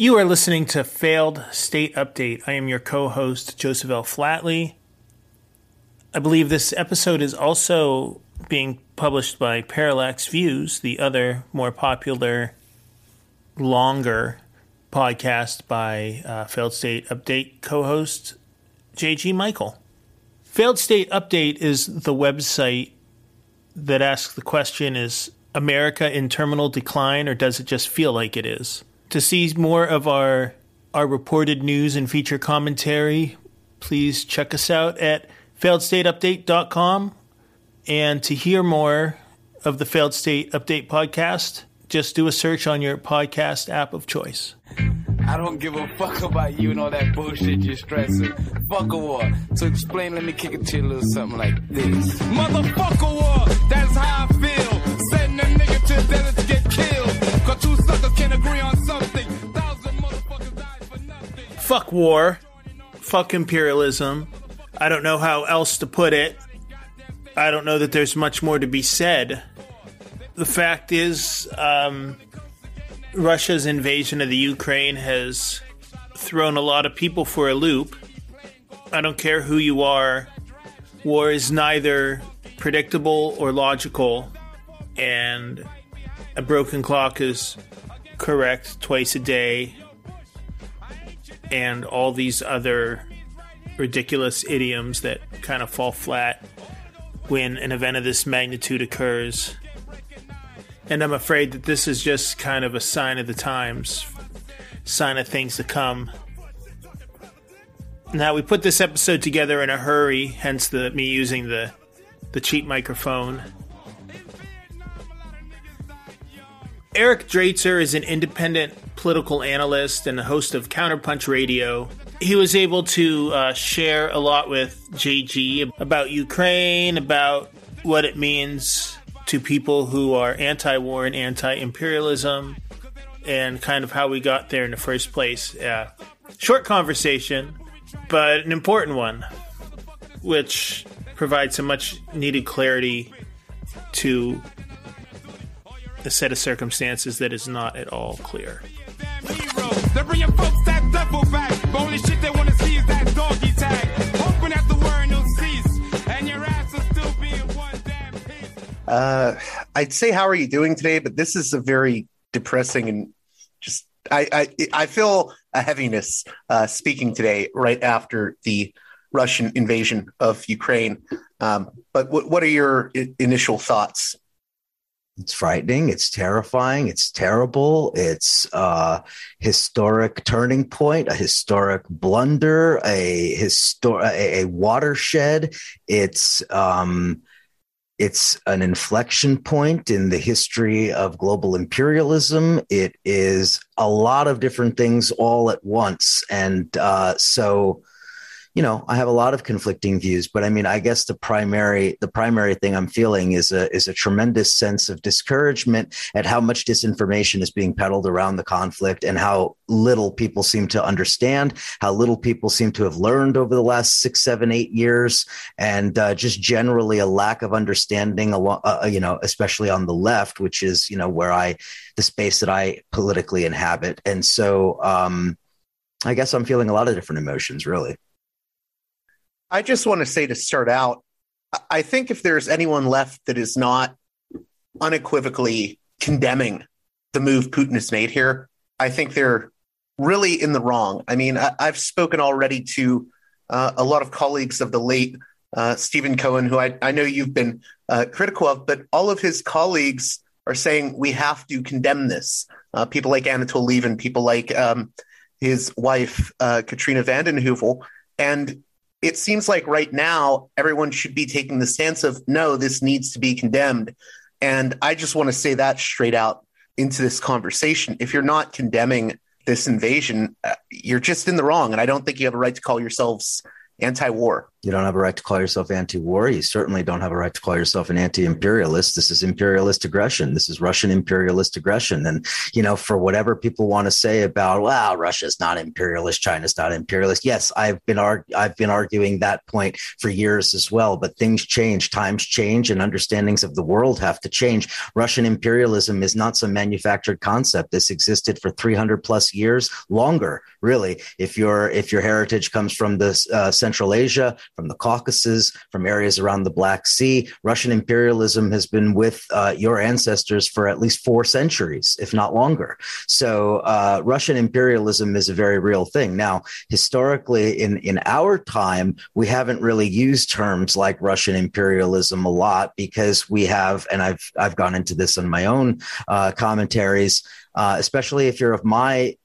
You are listening to Failed State Update. I am your co host, Joseph L. Flatley. I believe this episode is also being published by Parallax Views, the other more popular, longer podcast by uh, Failed State Update co host JG Michael. Failed State Update is the website that asks the question Is America in terminal decline or does it just feel like it is? To see more of our our reported news and feature commentary, please check us out at failedstateupdate.com. And to hear more of the Failed State Update podcast, just do a search on your podcast app of choice. I don't give a fuck about you and all that bullshit you're stressing. Fuck a war. To explain, let me kick it to you a little something like this. Motherfucker war, that's how I feel. Send a nigga to death to get killed. Cause two suckers can't agree on something. Thousand motherfuckers died for nothing. Fuck war. Fuck imperialism. I don't know how else to put it. I don't know that there's much more to be said. The fact is, um, Russia's invasion of the Ukraine has thrown a lot of people for a loop. I don't care who you are, war is neither predictable or logical, and a broken clock is correct twice a day, and all these other ridiculous idioms that kind of fall flat when an event of this magnitude occurs. And I'm afraid that this is just kind of a sign of the times, sign of things to come. Now we put this episode together in a hurry, hence the me using the the cheap microphone. Eric Draitser is an independent political analyst and a host of Counterpunch Radio. He was able to uh, share a lot with JG about Ukraine, about what it means to people who are anti war and anti imperialism, and kind of how we got there in the first place. Yeah. Short conversation, but an important one, which provides some much needed clarity to a set of circumstances that is not at all clear. They're bringing folks that duffel back. But only shit they want to see is that doggy tag. Hoping that the word will cease. And your ass will still be in one damn piece. Uh, I'd say, how are you doing today? But this is a very depressing and just I I, I feel a heaviness uh, speaking today right after the Russian invasion of Ukraine. Um, but what what are your I- initial thoughts? It's frightening. It's terrifying. It's terrible. It's a historic turning point, a historic blunder, a histor- a, a watershed. It's um, it's an inflection point in the history of global imperialism. It is a lot of different things all at once, and uh, so you know i have a lot of conflicting views but i mean i guess the primary the primary thing i'm feeling is a is a tremendous sense of discouragement at how much disinformation is being peddled around the conflict and how little people seem to understand how little people seem to have learned over the last six seven eight years and uh, just generally a lack of understanding along uh, you know especially on the left which is you know where i the space that i politically inhabit. And so um i guess i'm feeling a lot of different emotions really I just want to say to start out, I- think if there's anyone left that is not unequivocally condemning the move Putin has made here, I think they're really in the wrong. I mean, I, have spoken already to uh, a lot of colleagues of the late uh, Stephen Cohen, who I, I know you've been uh, critical of, but all of his colleagues are saying we have to condemn this. Uh, people like Anatol Lieven, people like um, his wife, uh, Katrina vanden Heuvel. And it seems like right now, everyone should be taking the stance of no, this needs to be condemned. And I just want to say that straight out into this conversation. If you're not condemning this invasion, uh, you're just in the wrong. And I don't think you have a right to call yourselves anti war. You don't have a right to call yourself anti war. You certainly don't have a right to call yourself an anti imperialist. This is imperialist aggression. This is Russian imperialist aggression. And, you know, for whatever people want to say about, well, Russia's not imperialist, China's not imperialist. Yes, I've been, arg- I've been arguing that point for years as well. But things change, times change, and understandings of the world have to change. Russian imperialism is not some manufactured concept. This existed for 300 plus years, longer, really. If your if your heritage comes from the uh, Central Asia, from the Caucasus, from areas around the Black Sea. Russian imperialism has been with uh, your ancestors for at least four centuries, if not longer. So uh, Russian imperialism is a very real thing. Now, historically, in, in our time, we haven't really used terms like Russian imperialism a lot because we have, and I've I've gone into this in my own uh, commentaries. Uh, especially if you're of my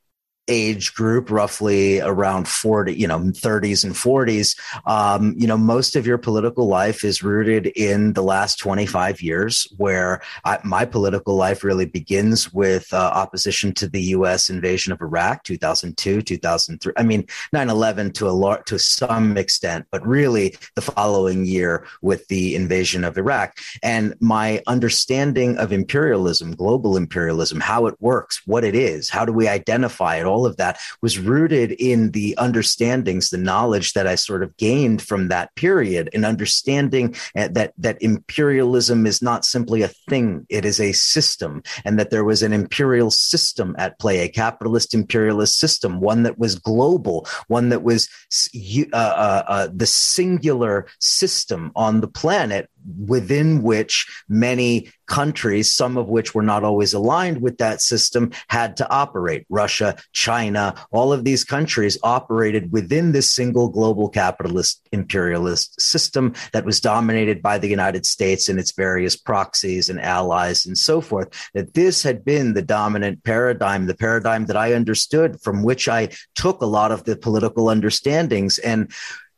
age group, roughly around 40, you know, 30s and 40s, um, you know, most of your political life is rooted in the last 25 years, where I, my political life really begins with uh, opposition to the U.S. invasion of Iraq, 2002, 2003. I mean, 9 11 to a to some extent, but really the following year with the invasion of Iraq. And my understanding of imperialism, global imperialism, how it works, what it is, how do we identify it, all of that was rooted in the understandings, the knowledge that I sort of gained from that period, and understanding uh, that that imperialism is not simply a thing; it is a system, and that there was an imperial system at play, a capitalist imperialist system, one that was global, one that was uh, uh, uh, the singular system on the planet within which many countries, some of which were not always aligned with that system, had to operate. Russia, China, all of these countries operated within this single global capitalist imperialist system that was dominated by the United States and its various proxies and allies and so forth. That this had been the dominant paradigm, the paradigm that I understood, from which I took a lot of the political understandings. And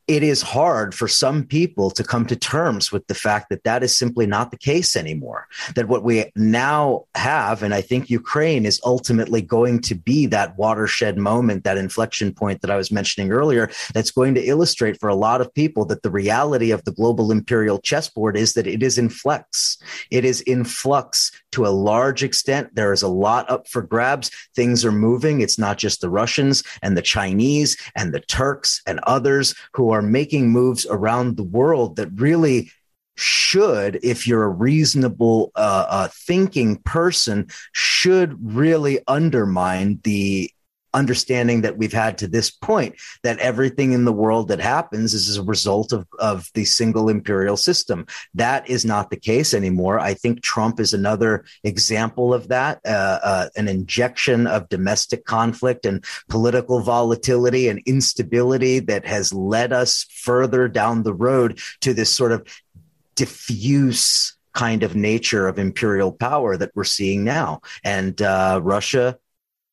it is hard for some people to come to terms with the fact that that is simply not the case anymore. That what we now have, and I think Ukraine is ultimately going to be that watershed moment, that inflection point that I was mentioning earlier, that's going to illustrate for a lot of people that the reality of the global imperial chessboard is that it is in flux. It is in flux to a large extent. There is a lot up for grabs. Things are moving. It's not just the Russians and the Chinese and the Turks and others who are making moves around the world that really should, if you're a reasonable uh, uh, thinking person, should really undermine the understanding that we've had to this point that everything in the world that happens is a result of, of the single imperial system. That is not the case anymore. I think Trump is another example of that, uh, uh, an injection of domestic conflict and political volatility and instability that has led us further down the road to this sort of diffuse kind of nature of imperial power that we're seeing now. And uh, Russia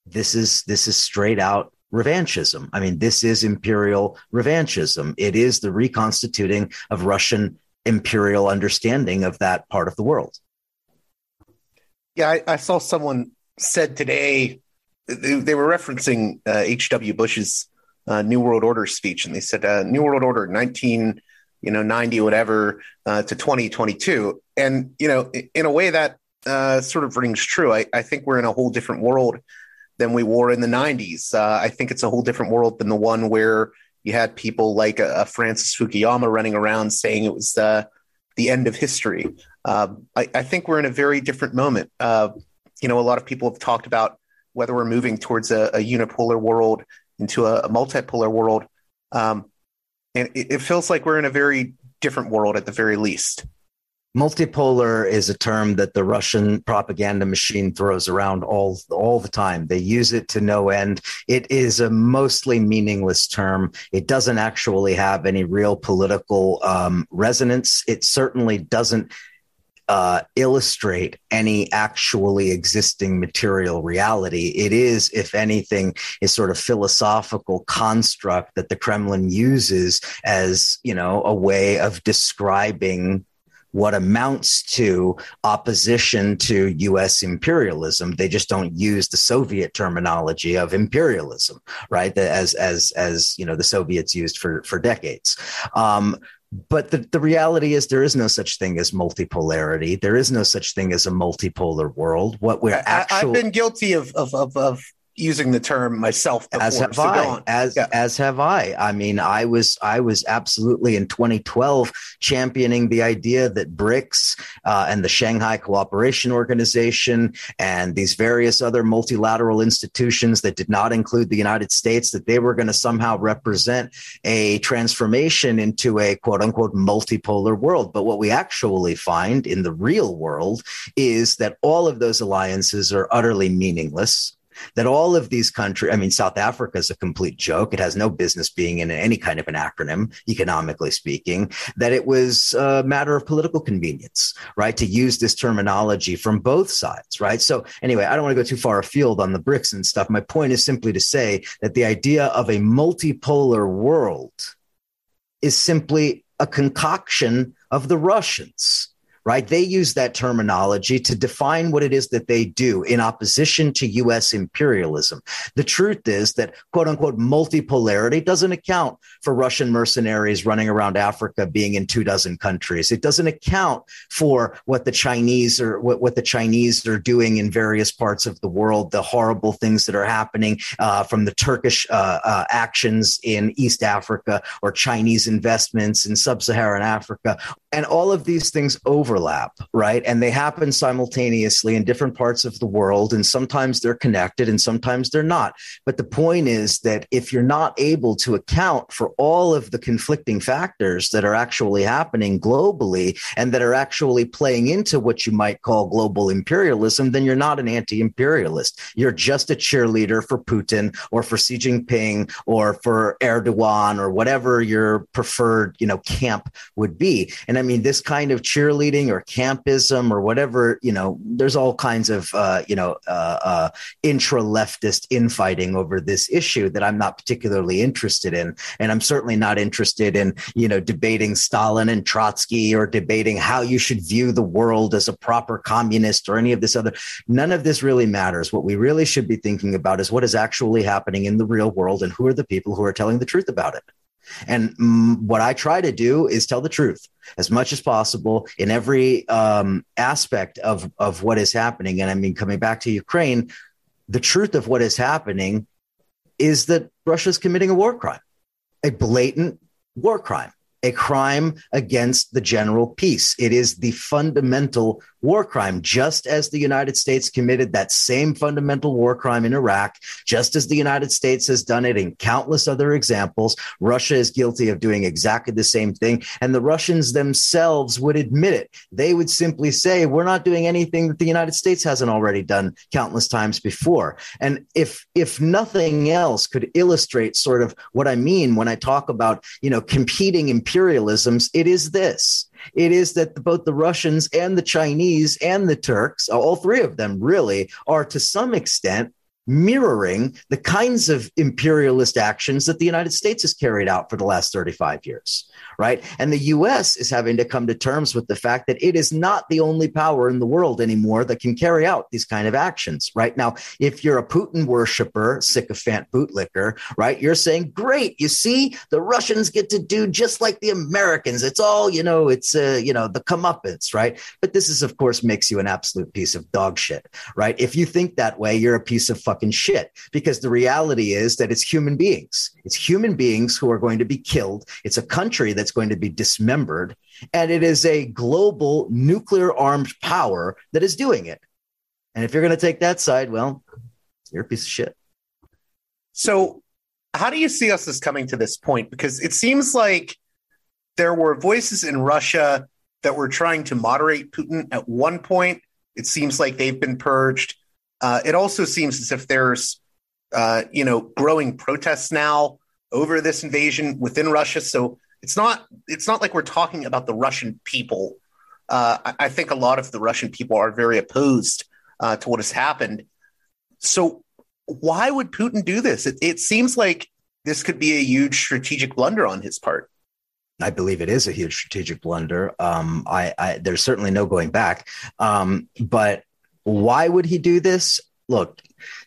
this is this is straight out revanchism. I mean, this is imperial revanchism. It is the reconstituting of Russian imperial understanding of that part of the world. Yeah, I, I saw someone said today they, they were referencing H.W. Uh, Bush's uh, New World Order speech, and they said uh, New World Order 19, you know, 90, whatever, uh, to 2022. And, you know, in a way that uh, sort of rings true. I, I think we're in a whole different world than we were in the 90s. Uh, I think it's a whole different world than the one where you had people like a Francis Fukuyama running around saying it was uh, the end of history. Uh, I, I, think we're in a very different moment. Uh, you know, a lot of people have talked about whether we're moving towards a, a unipolar world into a, a multipolar world. Um, and it, it feels like we're in a very different world at the very least. Multipolar is a term that the Russian propaganda machine throws around all all the time. They use it to no end. It is a mostly meaningless term. It doesn't actually have any real political um, resonance. It certainly doesn't uh, illustrate any actually existing material reality. It is, if anything, a sort of philosophical construct that the Kremlin uses as, you know, a way of describing what amounts to opposition to US imperialism. They just don't use the Soviet terminology of imperialism, right? As as as you know, the Soviets used for for decades. Um, but the, the reality is there is no such thing as multipolarity. There is no such thing as a multipolar world. What we're actually I've been guilty of of of, of using the term myself before. as have so I. As yeah. as have I. I mean, I was I was absolutely in 2012 championing the idea that BRICS uh, and the Shanghai Cooperation Organization and these various other multilateral institutions that did not include the United States that they were going to somehow represent a transformation into a quote unquote multipolar world. But what we actually find in the real world is that all of those alliances are utterly meaningless that all of these countries, I mean, South Africa is a complete joke. It has no business being in any kind of an acronym, economically speaking, that it was a matter of political convenience, right? To use this terminology from both sides, right? So, anyway, I don't want to go too far afield on the BRICS and stuff. My point is simply to say that the idea of a multipolar world is simply a concoction of the Russians right? They use that terminology to define what it is that they do in opposition to US imperialism. The truth is that quote unquote multipolarity doesn't account for Russian mercenaries running around Africa being in two dozen countries. It doesn't account for what the Chinese or what, what the Chinese are doing in various parts of the world, the horrible things that are happening uh, from the Turkish uh, uh, actions in East Africa or Chinese investments in sub Saharan Africa. And all of these things overlap, right? And they happen simultaneously in different parts of the world. And sometimes they're connected and sometimes they're not. But the point is that if you're not able to account for all of the conflicting factors that are actually happening globally and that are actually playing into what you might call global imperialism, then you're not an anti imperialist. You're just a cheerleader for Putin or for Xi Jinping or for Erdogan or whatever your preferred, you know, camp would be. And I mean, this kind of cheerleading or campism or whatever, you know, there's all kinds of, uh, you know, uh, uh, intra leftist infighting over this issue that I'm not particularly interested in. And I'm certainly not interested in, you know, debating Stalin and Trotsky or debating how you should view the world as a proper communist or any of this other. None of this really matters. What we really should be thinking about is what is actually happening in the real world and who are the people who are telling the truth about it. And mm, what I try to do is tell the truth as much as possible in every um, aspect of, of what is happening. And I mean, coming back to Ukraine, the truth of what is happening is that Russia is committing a war crime, a blatant war crime, a crime against the general peace. It is the fundamental war crime, just as the United States committed that same fundamental war crime in Iraq, just as the United States has done it in countless other examples. Russia is guilty of doing exactly the same thing. And the Russians themselves would admit it. They would simply say, we're not doing anything that the United States hasn't already done countless times before. And if, if nothing else could illustrate sort of what I mean when I talk about, you know, competing imperialisms, it is this it is that both the Russians and the Chinese and the Turks, all three of them really, are to some extent mirroring the kinds of imperialist actions that the United States has carried out for the last 35 years right? And the US is having to come to terms with the fact that it is not the only power in the world anymore that can carry out these kind of actions, right? Now, if you're a Putin worshiper, sycophant bootlicker, right, you're saying, great, you see, the Russians get to do just like the Americans. It's all, you know, it's, uh, you know, the comeuppance, right? But this is, of course, makes you an absolute piece of dog shit, right? If you think that way, you're a piece of fucking shit because the reality is that it's human beings. It's human beings who are going to be killed. It's a country that's going to be dismembered. And it is a global nuclear armed power that is doing it. And if you're going to take that side, well, you're a piece of shit. So, how do you see us as coming to this point? Because it seems like there were voices in Russia that were trying to moderate Putin at one point. It seems like they've been purged. Uh, it also seems as if there's, uh, you know, growing protests now over this invasion within Russia. So it's not it's not like we're talking about the Russian people. Uh, I, I, think a lot of the Russian people are very opposed uh, to what has happened. So why would Putin do this? It, it seems like this could be a huge strategic blunder on his part. I believe it is a huge strategic blunder. Um, I, I, there's certainly no going back. Um, but why would he do this? Look,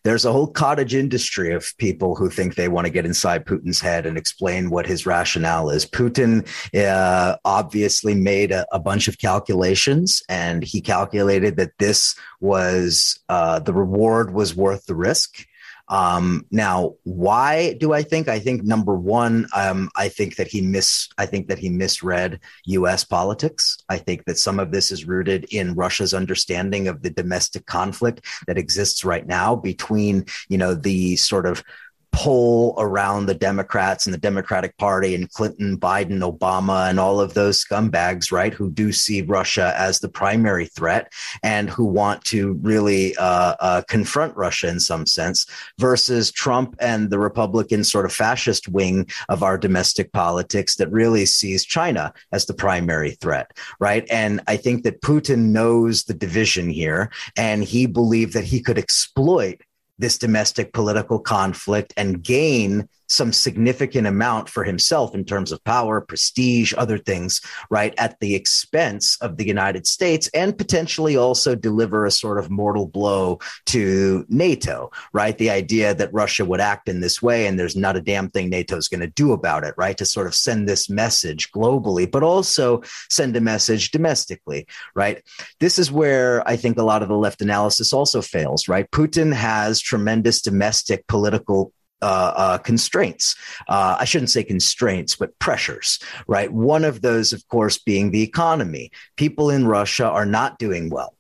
there's a whole cottage industry of people who think they want to get inside Putin's head and explain what his rationale is. Putin uh, obviously made a, a, bunch of calculations, and he calculated that this was uh, the reward was worth the risk. Um, now, why do I think? I think number one, um, I think that he mis I think that he misread U.S. politics. I think that some of this is rooted in Russia's understanding of the domestic conflict that exists right now between you know the sort of pole around the Democrats and the Democratic Party and Clinton, Biden, Obama, and all of those scumbags, right, who do see Russia as the primary threat and who want to really uh, uh, confront Russia in some sense, versus Trump and the Republican sort of fascist wing of our domestic politics that really sees China as the primary threat, right? And I think that Putin knows the division here, and he believed that he could exploit this domestic political conflict and gain some significant amount for himself in terms of power, prestige, other things, right, at the expense of the United States and potentially also deliver a sort of mortal blow to NATO, right? The idea that Russia would act in this way and there's not a damn thing NATO is going to do about it, right? To sort of send this message globally, but also send a message domestically, right? This is where I think a lot of the left analysis also fails, right? Putin has tremendous domestic political uh, uh, constraints. Uh, I shouldn't say constraints, but pressures, right? One of those, of course, being the economy. People in Russia are not doing well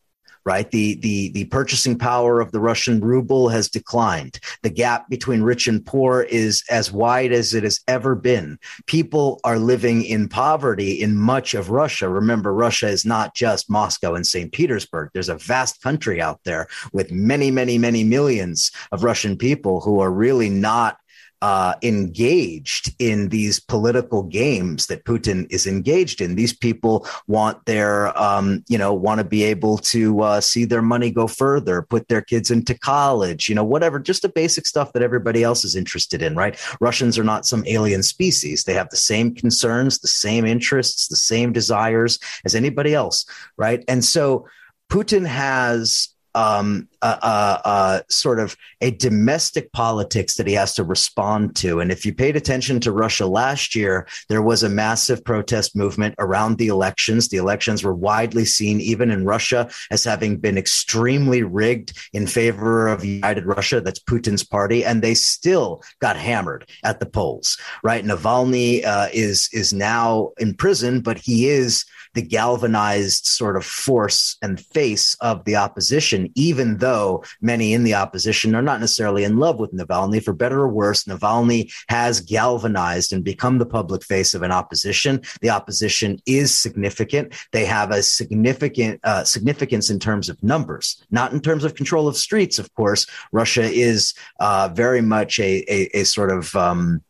right? The, the, the purchasing power of the Russian ruble has declined. The gap between rich and poor is as wide as it has ever been. People are living in poverty in much of Russia. Remember, Russia is not just Moscow and St. Petersburg. There's a vast country out there with many, many, many millions of Russian people who are really not uh, engaged in these political games that Putin is engaged in. These people want their, um, you know, want to be able to uh, see their money go further, put their kids into college, you know, whatever, just the basic stuff that everybody else is interested in, right? Russians are not some alien species. They have the same concerns, the same interests, the same desires as anybody else, right? And so Putin has um, a, sort of a domestic politics that he has to respond to. And if you paid attention to Russia last year, there was a massive protest movement around the elections. The elections were widely seen, even in Russia, as having been extremely rigged in favor of United Russia. That's Putin's party, and they still got hammered at the polls. Right, Navalny uh, is is now in prison, but he is the galvanized sort of force and face of the opposition, even though many in the opposition are not necessarily in love with Navalny. For better or worse, Navalny has galvanized and become the public face of an opposition. The opposition is significant. They have a significant uh, significance in terms of numbers, not in terms of control of streets. Of course, Russia is uh, very much a, a, a sort of um,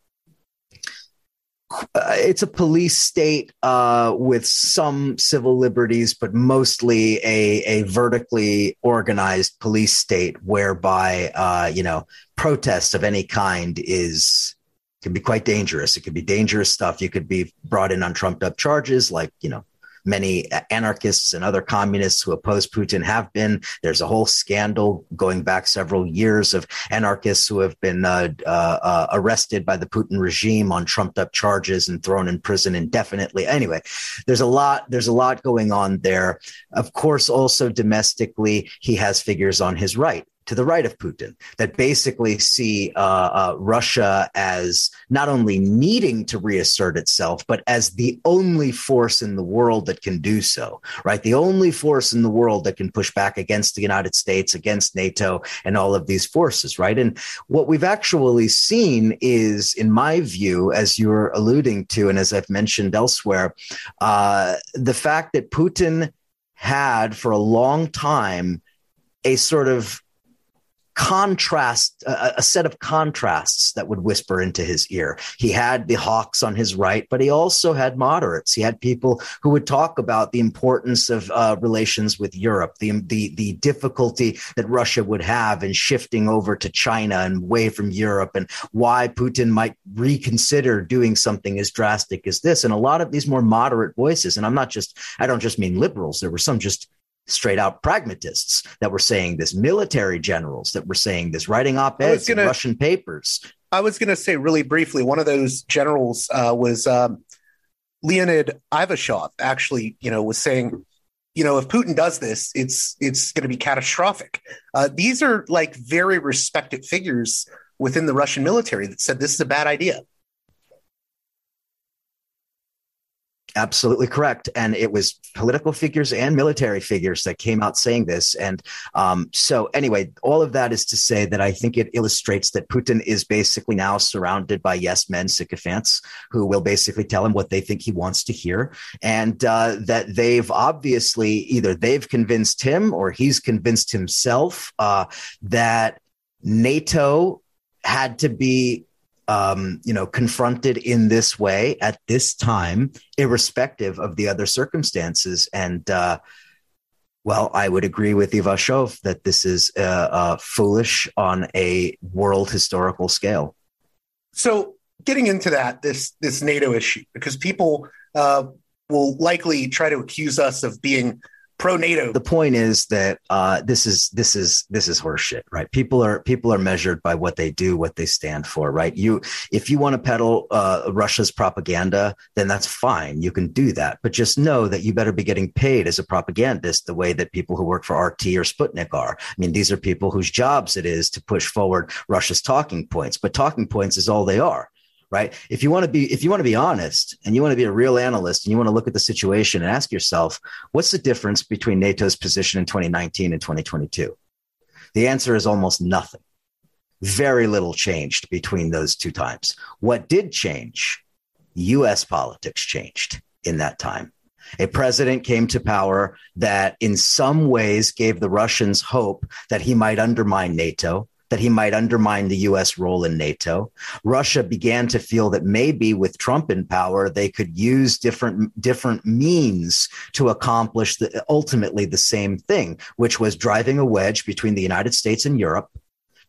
it's a police state uh, with some civil liberties, but mostly a, a vertically organized police state whereby, uh, you know, protest of any kind is can be quite dangerous. It could be dangerous stuff. You could be brought in on trumped up charges like, you know, many anarchists and other communists who oppose Putin have been. There's a whole scandal going back several years of anarchists who have been uh, uh, uh, arrested by the Putin regime on trumped up charges and thrown in prison indefinitely. Anyway, there's a lot. There's a lot going on there. Of course, also domestically, he has figures on his right to the right of Putin that basically see uh, uh, Russia as not only needing to reassert itself, but as the only force in the world that can do so, right? The only force in the world that can push back against the United States, against NATO, and all of these forces, right? And what we've actually seen is, in my view, as you're alluding to, and as I've mentioned elsewhere, uh, the fact that Putin had for a long time a sort of contrast, a, a, set of contrasts that would whisper into his ear. He had the hawks on his right, but he also had moderates. He had people who would talk about the importance of uh, relations with Europe, the, the, the difficulty that Russia would have in shifting over to China and away from Europe, and why Putin might reconsider doing something as drastic as this. And a lot of these more moderate voices, and I'm not just, I don't just mean liberals, there were some just straight out pragmatists that were saying this, military generals that were saying this, writing op eds in Russian papers. I was going to say really briefly, one of those generals uh, was um, Leonid Ivashov. Actually, you know, was saying, you know, if Putin does this, it's it's going to be catastrophic. Uh, these are like very respected figures within the Russian military that said this is a bad idea. Absolutely correct. And it was political figures and military figures that came out saying this. And um, so, anyway, all of that is to say that I think it illustrates that Putin is basically now surrounded by yes men, sycophants, who will basically tell him what they think he wants to hear. And uh, that they've obviously either they've convinced him or he's convinced himself uh, that NATO had to be um, you know, confronted in this way at this time, irrespective of the other circumstances. And uh, well, I would agree with Ivashov that this is uh, uh, foolish on a world historical scale. So, getting into that, this this NATO issue, because people uh, will likely try to accuse us of being pro NATO. The point is that uh, this is this is this is horseshit, right? People are people are measured by what they do, what they stand for, right? You if you want to peddle uh, Russia's propaganda, then that's fine. You can do that, but just know that you better be getting paid as a propagandist the way that people who work for RT or Sputnik are. I mean, these are people whose jobs it is to push forward Russia's talking points, but talking points is all they are right? If you want to be if you want to be honest and you want to be a real analyst and you want to look at the situation and ask yourself what's the difference between nato's position in 2019 and 2022 the answer is almost nothing. Very little changed between those two times. What did change? Us politics changed in that time. A president came to power that in some ways gave the russians hope that he might undermine nato that he might undermine the U.S. role in NATO. Russia began to feel that maybe with Trump in power, they could use different different means to accomplish the, ultimately the same thing, which was driving a wedge between the United States and Europe.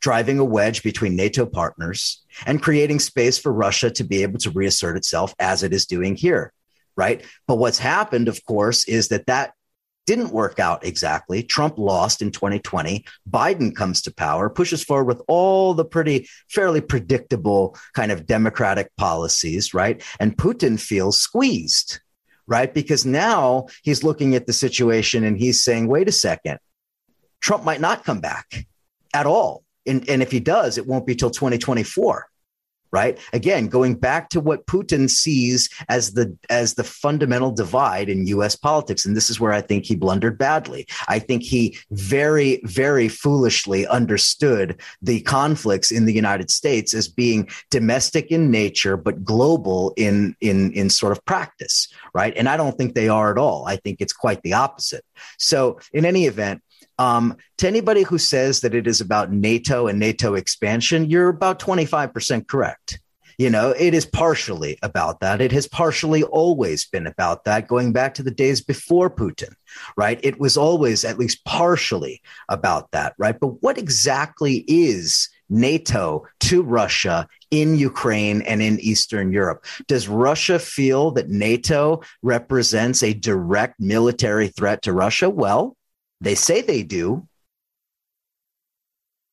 Driving a wedge between NATO partners and creating space for Russia to be able to reassert itself as it is doing here right? But what's happened, of course, is that that didn't work out exactly. Trump lost in 2020. Biden comes to power, pushes forward with all the pretty, fairly predictable kind of democratic policies, right? And Putin feels squeezed, right? Because now he's looking at the situation and he's saying, wait a second, Trump might not come back at all. And, and if he does, it won't be till 2024 right? Again going back to what putin sees as the as the fundamental divide in us politics and this is where i think he blundered badly. I think he very very foolishly understood the conflicts in the united states as being domestic in nature but global in in in sort of practice right? And i don't think they are at all. I think it's quite the opposite. So in any event um, to anybody who says that it is about NATO and NATO expansion, you're about 25% correct. You know, it is partially about that. It has partially always been about that, going back to the days before Putin, right? It was always at least partially about that, right? But what exactly is NATO to Russia in Ukraine and in Eastern Europe. Does Russia feel that NATO represents a direct military threat to Russia? Well, they say they do,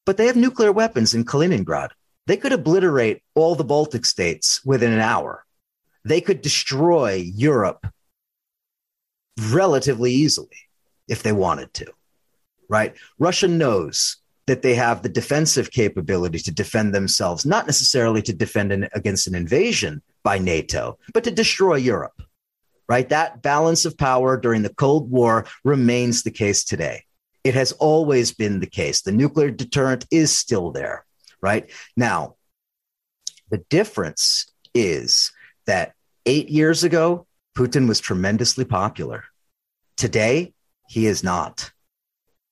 but they have nuclear weapons in Kaliningrad. They could obliterate all the Baltic states within an hour. They could destroy Europe relatively easily if they wanted to, right? Russia knows that they have the defensive capability to defend themselves, not necessarily to defend an, against an invasion by NATO, but to destroy Europe. Right? That balance of power during the Cold War remains the case today. It has always been the case. The nuclear deterrent is still there. Right? Now, the difference is that eight years ago, Putin was tremendously popular. Today, he is not.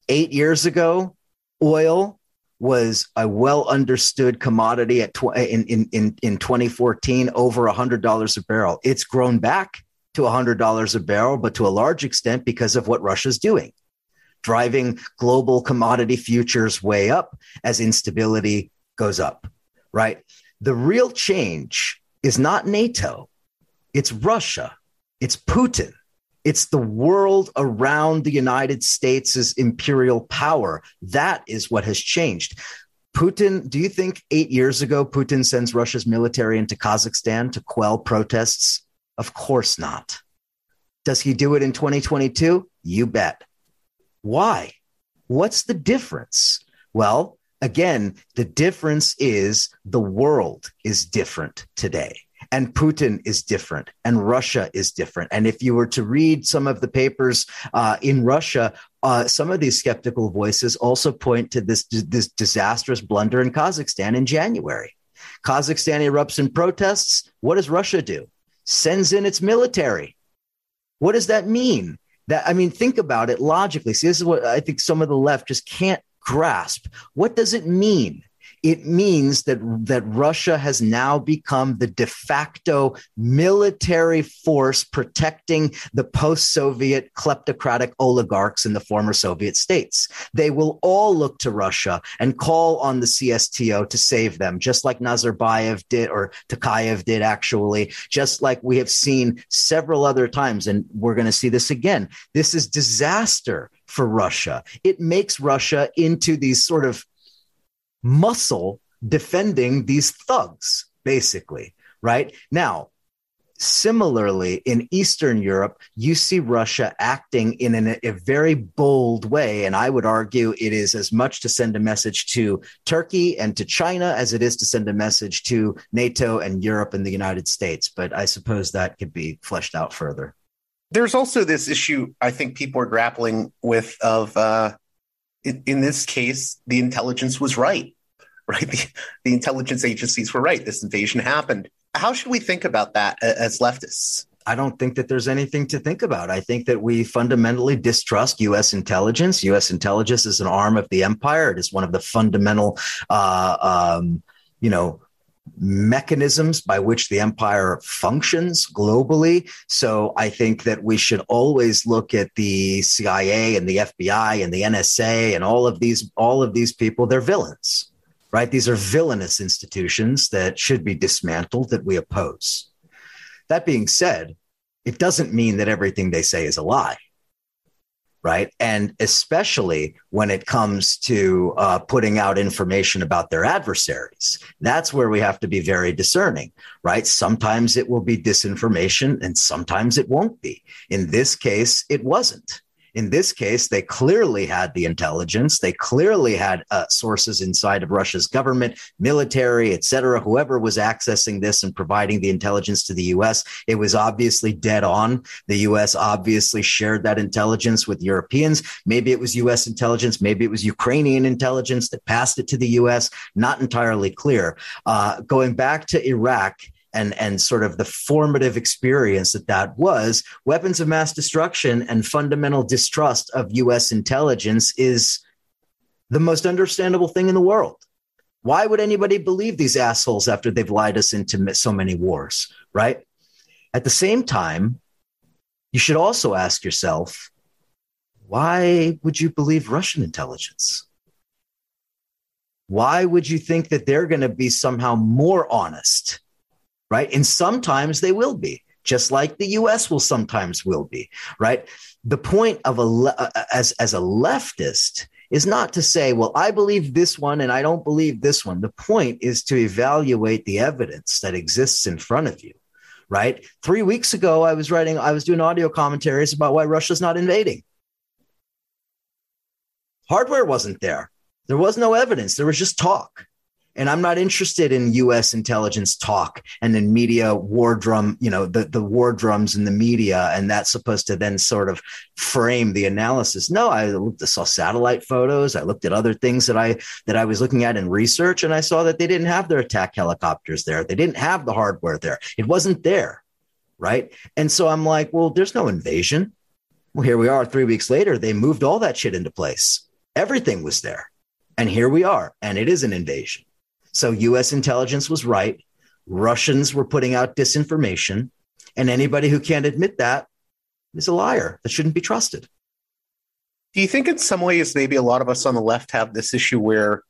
Eight years ago, oil was a well understood commodity at tw- in, in, in, in 2014, over $100 a barrel. It's grown back to $100 a barrel, but to a large extent because of what Russia's doing, driving global commodity futures way up as instability goes up, right? The real change is not NATO, it's Russia, it's Putin. It's the world around the United States' imperial power. That is what has changed. Putin, do you think eight years ago Putin sends Russia's military into Kazakhstan to quell protests? Of course not. Does he do it in 2022? You bet. Why? What's the difference? Well, again, the difference is the world is different today and Putin is different, and Russia is different. And if you were to read some of the papers uh, in Russia, uh, some of these skeptical voices also point to this this disastrous blunder in Kazakhstan in January. Kazakhstan erupts in protests. What does Russia do? Sends in its military. What does that mean? That I mean, think about it logically. See, this is what I think some of the left just can't grasp. What does it mean? It means that that Russia has now become the de facto military force protecting the post-Soviet kleptocratic oligarchs in the former Soviet states. They will all look to Russia and call on the CSTO to save them, just like Nazarbayev did or Tokayev did actually, just like we have seen several other times and we're going to see this again. This is disaster for Russia. It makes Russia into these sort of muscle defending these thugs, basically, right? Now, similarly, in Eastern Europe, you see Russia acting in an, a very bold way. And I would argue it is as much to send a message to Turkey and to China as it is to send a message to NATO and Europe and the United States. But I suppose that could be fleshed out further. There's also this issue I think people are grappling with of uh, in, in this case, the intelligence was right, right? The, the intelligence agencies were right. This invasion happened. How should we think about that as leftists? I don't think that there's anything to think about. I think that we fundamentally distrust U.S. intelligence. U.S. intelligence is an arm of the empire. It is one of the fundamental, uh, um, you know, mechanisms by which the empire functions globally. So I think that we should always look at the CIA and the FBI and the NSA and all of these all of these people they're villains. Right? These are villainous institutions that should be dismantled that we oppose. That being said, it doesn't mean that everything they say is a lie right? And especially when it comes to uh, putting out information about their adversaries. That's where we have to be very discerning, right? Sometimes it will be disinformation and sometimes it won't be. In this case, it wasn't. In this case, they clearly had the intelligence. They clearly had uh, sources inside of Russia's government, military, et cetera. Whoever was accessing this and providing the intelligence to the U.S., it was obviously dead on. The U.S. obviously shared that intelligence with Europeans. Maybe it was U.S. intelligence. Maybe it was Ukrainian intelligence that passed it to the U.S. Not entirely clear. Uh, going back to Iraq, and and sort of the formative experience that that was weapons of mass destruction and fundamental distrust of US intelligence is the most understandable thing in the world. Why would anybody believe these assholes after they've lied us into so many wars right? At the same time you should also ask yourself why would you believe russian intelligence? Why would you think that they're going to be somehow more honest right? And sometimes they will be, just like the US will sometimes will be, right? The point of a uh, uh, as as a leftist is not to say, well, I believe this one and I don't believe this one. The point is to evaluate the evidence that exists in front of you, right? 3 weeks ago I was writing I was doing audio commentaries about why Russia's not invading. Hardware wasn't there. There was no evidence. There was just talk. And I'm not interested in US intelligence talk and in media war drum, you know, the, the war drums in the media. And that's supposed to then sort of frame the analysis. No, I looked, saw satellite photos. I looked at other things that I, that I was looking at in research. And I saw that they didn't have their attack helicopters there. They didn't have the hardware there. It wasn't there. Right. And so I'm like, well, there's no invasion. Well, here we are three weeks later. They moved all that shit into place. Everything was there. And here we are. And it is an invasion. So US intelligence was right. Russians were putting out disinformation. And anybody who can't admit that is a liar that shouldn't be trusted. Do you think, in some ways, maybe a lot of us on the left have this issue where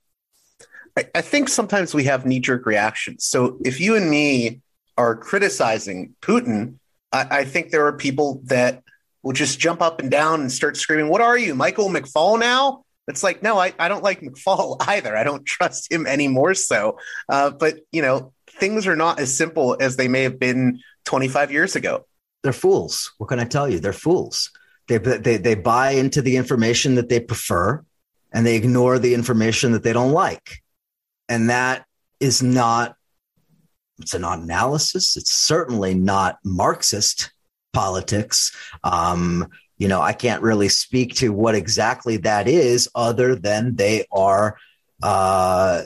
I, I think sometimes we have knee jerk reactions? So if you and me are criticizing Putin, I, I think there are people that will just jump up and down and start screaming, What are you, Michael McFaul now? It's like, no, I, I don't like McFaul either. I don't trust him any more so. Uh, but, you know, things are not as simple as they may have been 25 years ago. They're fools. What can I tell you? They're fools. They, they, they buy into the information that they prefer and they ignore the information that they don't like. And that is not, it's not analysis. It's certainly not Marxist politics. Um, you know, I can't really speak to what exactly that is, other than they are uh,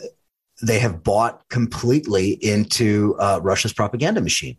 they have bought completely into uh, Russia's propaganda machine,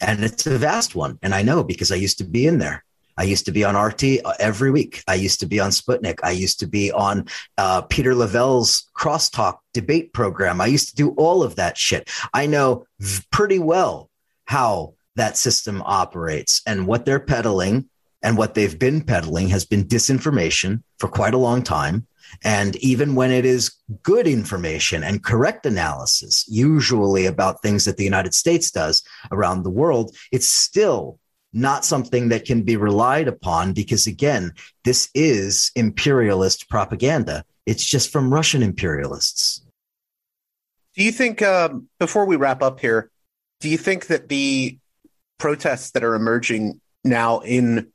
and it's a vast one. And I know because I used to be in there. I used to be on RT uh, every week. I used to be on Sputnik. I used to be on uh, Peter Lavelle's crosstalk debate program. I used to do all of that shit. I know pretty well how that system operates and what they're peddling and what they've been peddling has been disinformation for quite a long time. And even when it is good information and correct analysis, usually about things that the United States does around the world, it's still not something that can be relied upon because, again, this is imperialist propaganda. It's just from Russian imperialists. Do you think, um, before we wrap up here, do you think that the protests that are emerging now in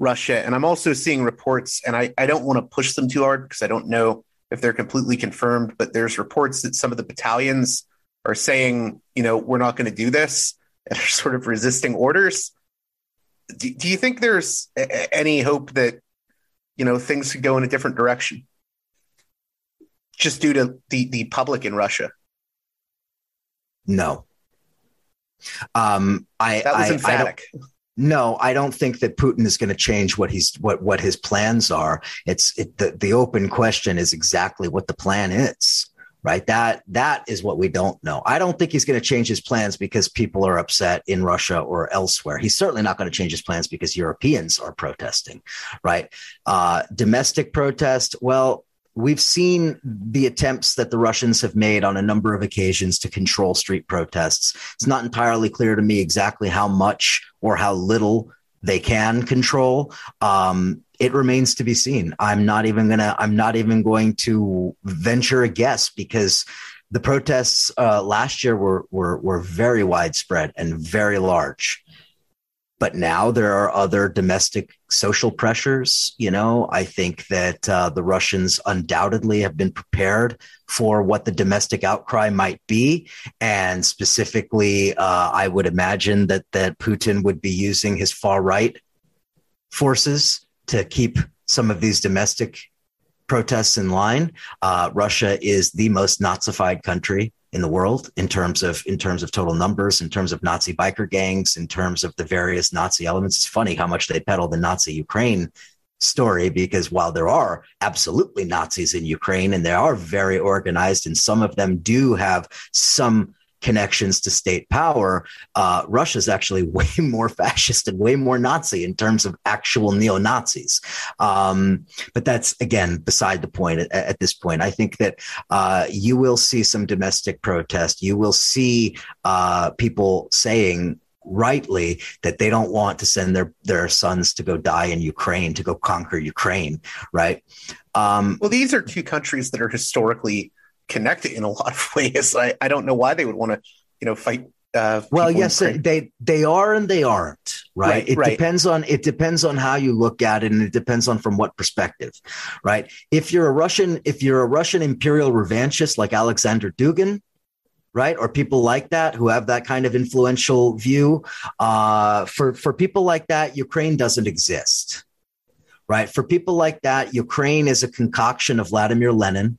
Russia. And I'm also seeing reports, and I, I don't want to push them too hard because I don't know if they're completely confirmed, but there's reports that some of the battalions are saying, you know, we're not going to do this and are sort of resisting orders. Do, do you think there's a, any hope that, you know, things could go in a different direction just due to the, the public in Russia? No. Um, I, that was I, emphatic. I no, I don't think that Putin is going to change what he's what what his plans are. It's it, the the open question is exactly what the plan is. Right. That that is what we don't know. I don't think he's going to change his plans because people are upset in Russia or elsewhere. He's certainly not going to change his plans because Europeans are protesting. Right. Uh, domestic protest. Well, We've seen the attempts that the Russians have made on a number of occasions to control street protests. It's not entirely clear to me exactly how much or how little they can control. Um, it remains to be seen. I'm not even gonna. I'm not even going to venture a guess because the protests uh, last year were, were were very widespread and very large but now there are other domestic social pressures. You know, I think that uh, the Russians undoubtedly have been prepared for what the domestic outcry might be, and specifically, uh, I would imagine that that Putin would be using his far right forces to keep some of these domestic protests in line. Uh, Russia is the most Nazified country in the world in terms of in terms of total numbers, in terms of Nazi biker gangs, in terms of the various Nazi elements. It's funny how much they peddle the Nazi Ukraine story because while there are absolutely Nazis in Ukraine and they are very organized and some of them do have some connections to state power, uh, Russia is actually way more fascist and way more Nazi in terms of actual neo Nazis. Um, but that's again beside the point at, at this point. I think that uh, you will see some domestic protest. You will see uh, people saying rightly that they don't want to send their their sons to go die in Ukraine to go conquer Ukraine, right? Um, well, these are two countries that are historically connected in a lot of ways. I, I don't know why they would want to, you know, fight. Uh, well, yes, they they are and they aren't. right? Right, it right. depends on it depends on how you look at it and it depends on from what perspective, right? If you're a Russian if you're a Russian imperial revanchist like Alexander Dugin, right? Or people like that who have that kind of influential view. Uh, for for people like that, Ukraine doesn't exist, right? For people like that, Ukraine is a concoction of Vladimir Lenin.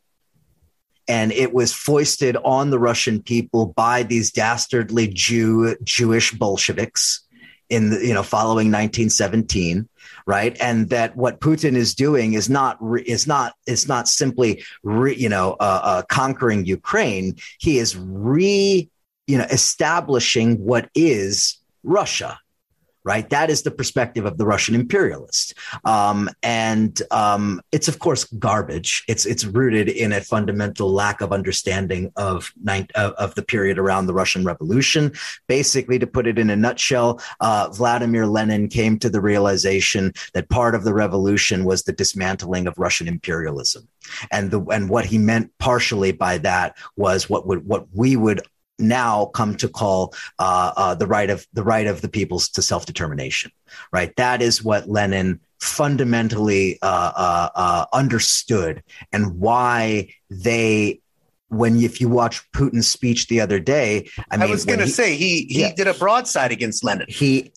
And it was foisted on the Russian people by these dastardly Jew Jewish Bolsheviks in the, you know following 1917 right? And that what putin is doing is not is not is not simply re, you know uh, uh, conquering ukraine. He is re you know establishing what is russia right? That is the perspective of the russian imperialist. Um, and um, it's of course garbage. It's it's rooted in a fundamental lack of understanding of, nine, of, of the period around the russian revolution. Basically to put it in a nutshell uh, vladimir lenin came to the realization that part of the revolution was the dismantling of russian imperialism. And the and what he meant partially by that was what would what we would now come to call uh, uh, the right of the right of the peoples to self determination. Right, that is what Lenin fundamentally uh, uh, uh, understood, and why they. When if you watch Putin's speech the other day, I, I, mean, was going to say he he Yeah. did a broadside against Lenin. he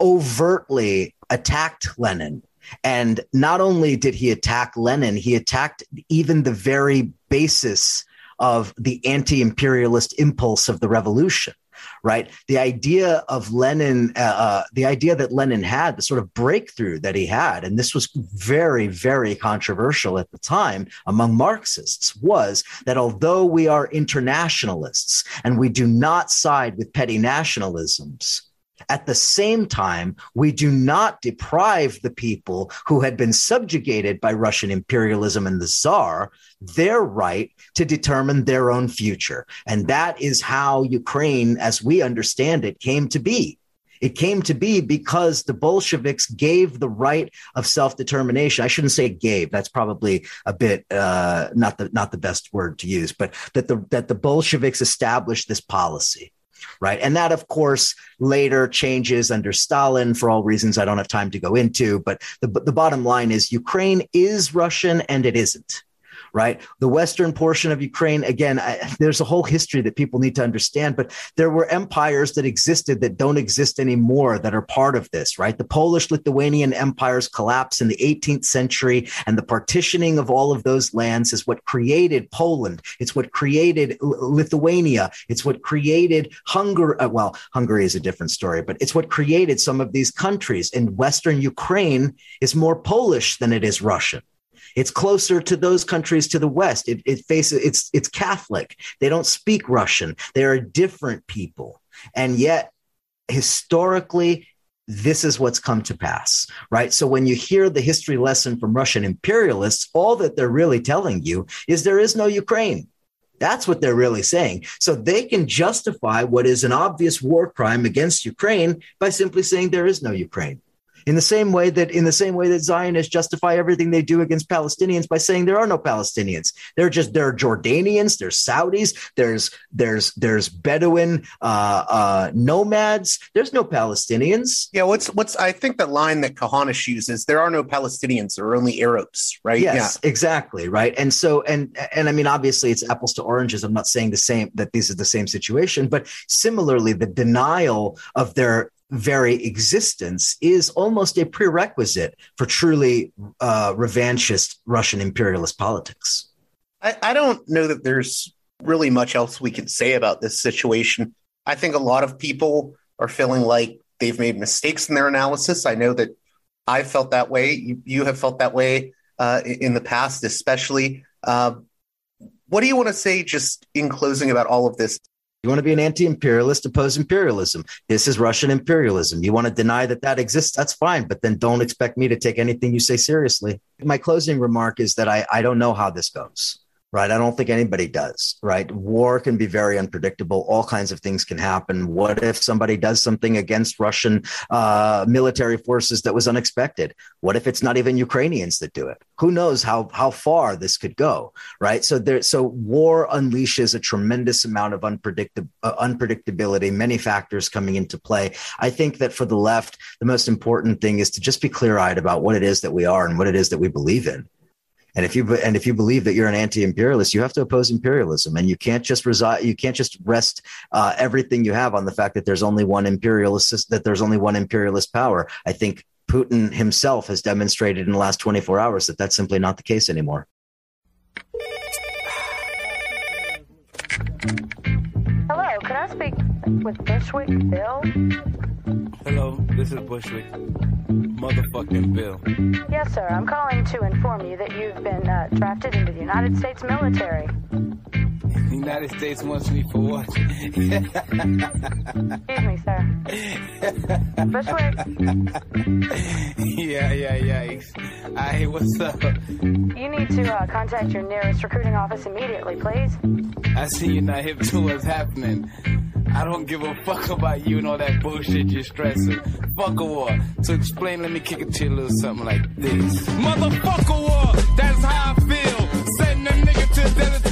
overtly attacked Lenin. And not only did he attack Lenin, he attacked even the very basis of the anti imperialist impulse of the revolution. Right. The idea of Lenin, uh, uh, the idea that Lenin had, the sort of breakthrough that he had, and this was very, very controversial at the time among Marxists, was that although we are internationalists and we do not side with petty nationalisms, at the same time, we do not deprive the people who had been subjugated by Russian imperialism and the Tsar their right to determine their own future. And that is how Ukraine, as we understand it, came to be. It came to be because the Bolsheviks gave the right of self-determination. I shouldn't say gave. That's probably a bit uh, not the not the best word to use, but that the that the Bolsheviks established this policy right? And that, of course, later changes under Stalin for all reasons I don't have time to go into. But the, the bottom line is Ukraine is Russian and it isn't. Right. The western portion of Ukraine, again, I, there's a whole history that people need to understand, but there were empires that existed that don't exist anymore that are part of this, right? The Polish Lithuanian empires collapse in the 18th century, and the partitioning of all of those lands is what created Poland. It's what created Lithuania. It's what created Hungary. Uh, well, Hungary is a different story, but it's what created some of these countries. And Western Ukraine is more Polish than it is Russian. It's closer to those countries to the west. It, it faces it's it's Catholic. They don't speak Russian. They are different people, and yet historically, this is what's come to pass, right? So when you hear the history lesson from Russian imperialists, all that they're really telling you is there is no Ukraine. That's what they're really saying. So they can justify what is an obvious war crime against Ukraine by simply saying there is no Ukraine. In the same way that in the same way that Zionists justify everything they do against Palestinians by saying there are no Palestinians. They're just there are Jordanians, there's Saudis, there's there's there's Bedouin uh, uh, nomads. There's no Palestinians. Yeah, what's what's I think the line that Kahanish uses, there are no Palestinians, there are only Arabs, right? Yes, exactly, right. And so and and I mean obviously it's apples to oranges. I'm not saying the same that these are the same situation, but similarly the denial of their very existence is almost a prerequisite for truly uh, revanchist Russian imperialist politics. I, I don't know that there's really much else we can say about this situation. I think a lot of people are feeling like they've made mistakes in their analysis. I know that I felt that way. You, you have felt that way uh, in the past, especially. Uh, what do you want to say, just in closing, about all of this? You want to be an anti imperialist, oppose imperialism. This is Russian imperialism. You want to deny that that exists, that's fine, but then don't expect me to take anything you say seriously. My closing remark is that I, I don't know how this goes. Right? I don't think anybody does, right? War can be very unpredictable. All kinds of things can happen. What if somebody does something against Russian uh, military forces that was unexpected? What if it's not even Ukrainians that do it? Who knows how how far this could go, right? So there, so war unleashes a tremendous amount of unpredictable uh, unpredictability, many factors coming into play. I think that for the left, the most important thing is to just be clear eyed about what it is that we are and what it is that we believe in and if you and if you believe that you're an anti-imperialist, you have to oppose imperialism, and you can't just reside. You can't just rest uh, everything you have on the fact that there's only one imperialist that there's only one imperialist power. I think Putin himself has demonstrated in the last 24 hours that that's simply not the case anymore. With Bushwick Bill? Hello, this is Bushwick. Motherfucking Bill. Yes, sir. I'm calling to inform you that you've been uh, drafted into the United States military. The United States wants me for what? Excuse me, sir. Bushwick, yeah, yeah, yeah. Hey, what's up? you need to uh, contact your nearest recruiting office immediately, please. I see you're not hip to what's happening. I don't give a fuck about you and all that bullshit you're stressing. Fuck a war. To explain, let me kick it to you a little something like this. Motherfucker war, that's how I feel. Sending a nigga to the